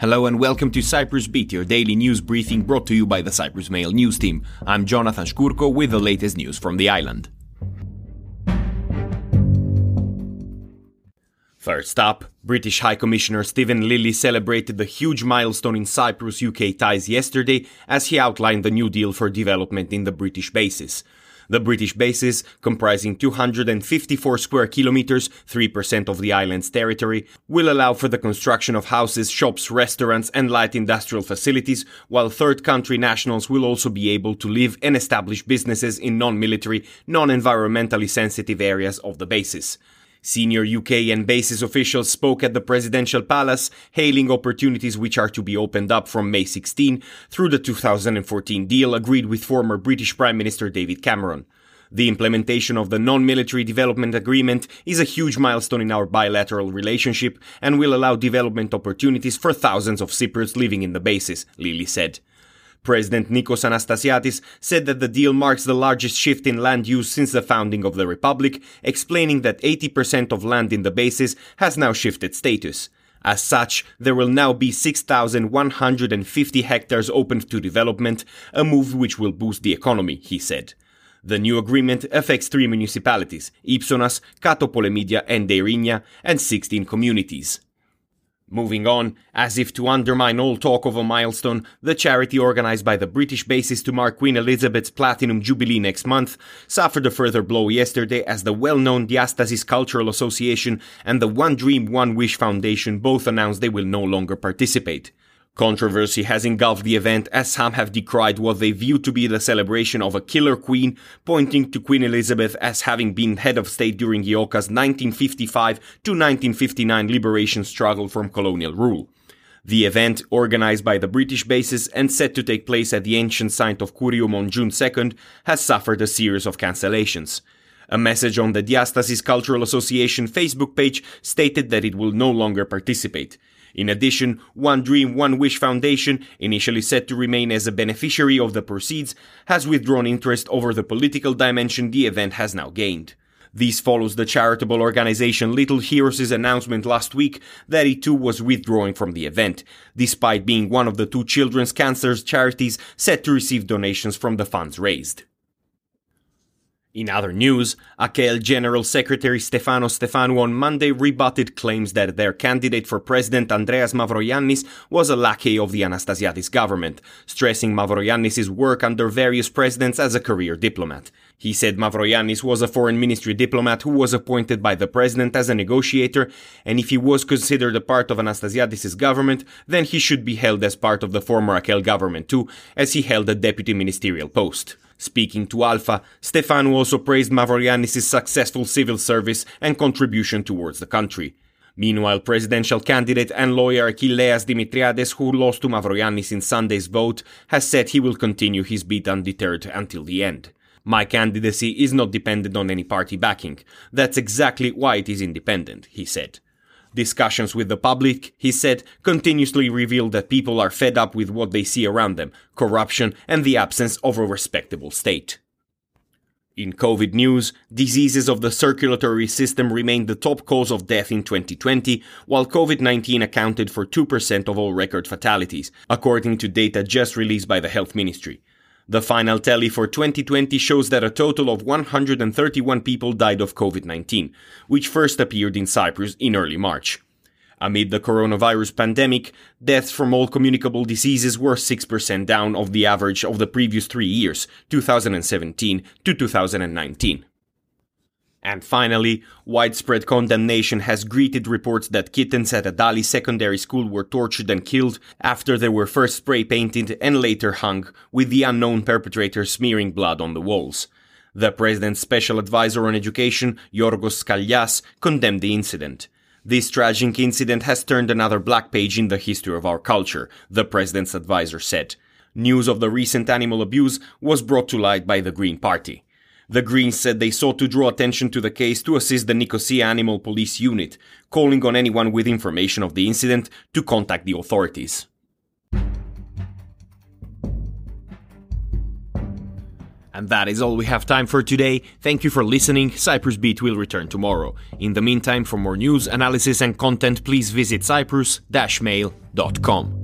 Hello and welcome to Cyprus Beat, your daily news briefing brought to you by the Cyprus Mail news team. I'm Jonathan Shkurko with the latest news from the island. First up, British High Commissioner Stephen Lilly celebrated the huge milestone in Cyprus UK ties yesterday as he outlined the new deal for development in the British bases. The British bases, comprising 254 square kilometers, 3% of the island's territory, will allow for the construction of houses, shops, restaurants, and light industrial facilities, while third country nationals will also be able to live and establish businesses in non-military, non-environmentally sensitive areas of the bases. Senior UK and bases officials spoke at the presidential palace, hailing opportunities which are to be opened up from May 16 through the 2014 deal agreed with former British Prime Minister David Cameron. The implementation of the non-military development agreement is a huge milestone in our bilateral relationship and will allow development opportunities for thousands of Cypriots living in the bases, Lilly said. President Nikos Anastasiades said that the deal marks the largest shift in land use since the founding of the republic, explaining that 80% of land in the bases has now shifted status. As such, there will now be 6,150 hectares open to development, a move which will boost the economy, he said. The new agreement affects three municipalities, Ipsonas, Kato Polemidia and Deirynia, and 16 communities. Moving on, as if to undermine all talk of a milestone, the charity organized by the British bases to mark Queen Elizabeth's Platinum Jubilee next month suffered a further blow yesterday as the well-known Diastasis Cultural Association and the One Dream One Wish Foundation both announced they will no longer participate. Controversy has engulfed the event as some have decried what they view to be the celebration of a killer queen, pointing to Queen Elizabeth as having been head of state during EOKA's 1955 to 1959 liberation struggle from colonial rule. The event, organized by the British bases and set to take place at the ancient site of Kourion on June 2nd, has suffered a series of cancellations. A message on the Diastasis Cultural Association Facebook page stated that it will no longer participate. In addition, One Dream One Wish Foundation, initially set to remain as a beneficiary of the proceeds, has withdrawn interest over the political dimension the event has now gained. This follows the charitable organization Little Heroes' announcement last week that it too was withdrawing from the event, despite being one of the two children's cancer charities set to receive donations from the funds raised. In other news, AKEL General Secretary Stefanos Stefanou on Monday rebutted claims that their candidate for president Andreas Mavroyiannis was a lackey of the Anastasiades government, stressing Mavroyiannis' work under various presidents as a career diplomat. He said Mavroyiannis was a foreign ministry diplomat who was appointed by the president as a negotiator, and if he was considered a part of Anastasiades' government, then he should be held as part of the former AKEL government too, as he held a deputy ministerial post. Speaking to Alpha, Stefanou also praised Mavroyiannis' successful civil service and contribution towards the country. Meanwhile, presidential candidate and lawyer Achilleas Dimitriades, who lost to Mavroyiannis in Sunday's vote, has said he will continue his bid undeterred until the end. My candidacy is not dependent on any party backing. That's exactly why it is independent, he said. Discussions with the public, he said, continuously reveal that people are fed up with what they see around them corruption and the absence of a respectable state. In COVID news, diseases of the circulatory system remained the top cause of death in 2020, while COVID 19 accounted for 2% of all record fatalities, according to data just released by the Health Ministry. The final tally for 2020 shows that a total of 131 people died of COVID 19, which first appeared in Cyprus in early March. Amid the coronavirus pandemic, deaths from all communicable diseases were 6% down of the average of the previous three years, 2017 to 2019. And finally, widespread condemnation has greeted reports that kittens at a Dali secondary school were tortured and killed after they were first spray painted and later hung, with the unknown perpetrator smearing blood on the walls. The president's special advisor on education, Yorgos Skallias, condemned the incident. This tragic incident has turned another black page in the history of our culture, the president's advisor said. News of the recent animal abuse was brought to light by the Green Party. The Greens said they sought to draw attention to the case to assist the Nicosia Animal Police Unit, calling on anyone with information of the incident to contact the authorities. And that is all we have time for today. Thank you for listening. Cyprus Beat will return tomorrow. In the meantime, for more news, analysis, and content, please visit cyprus-mail.com.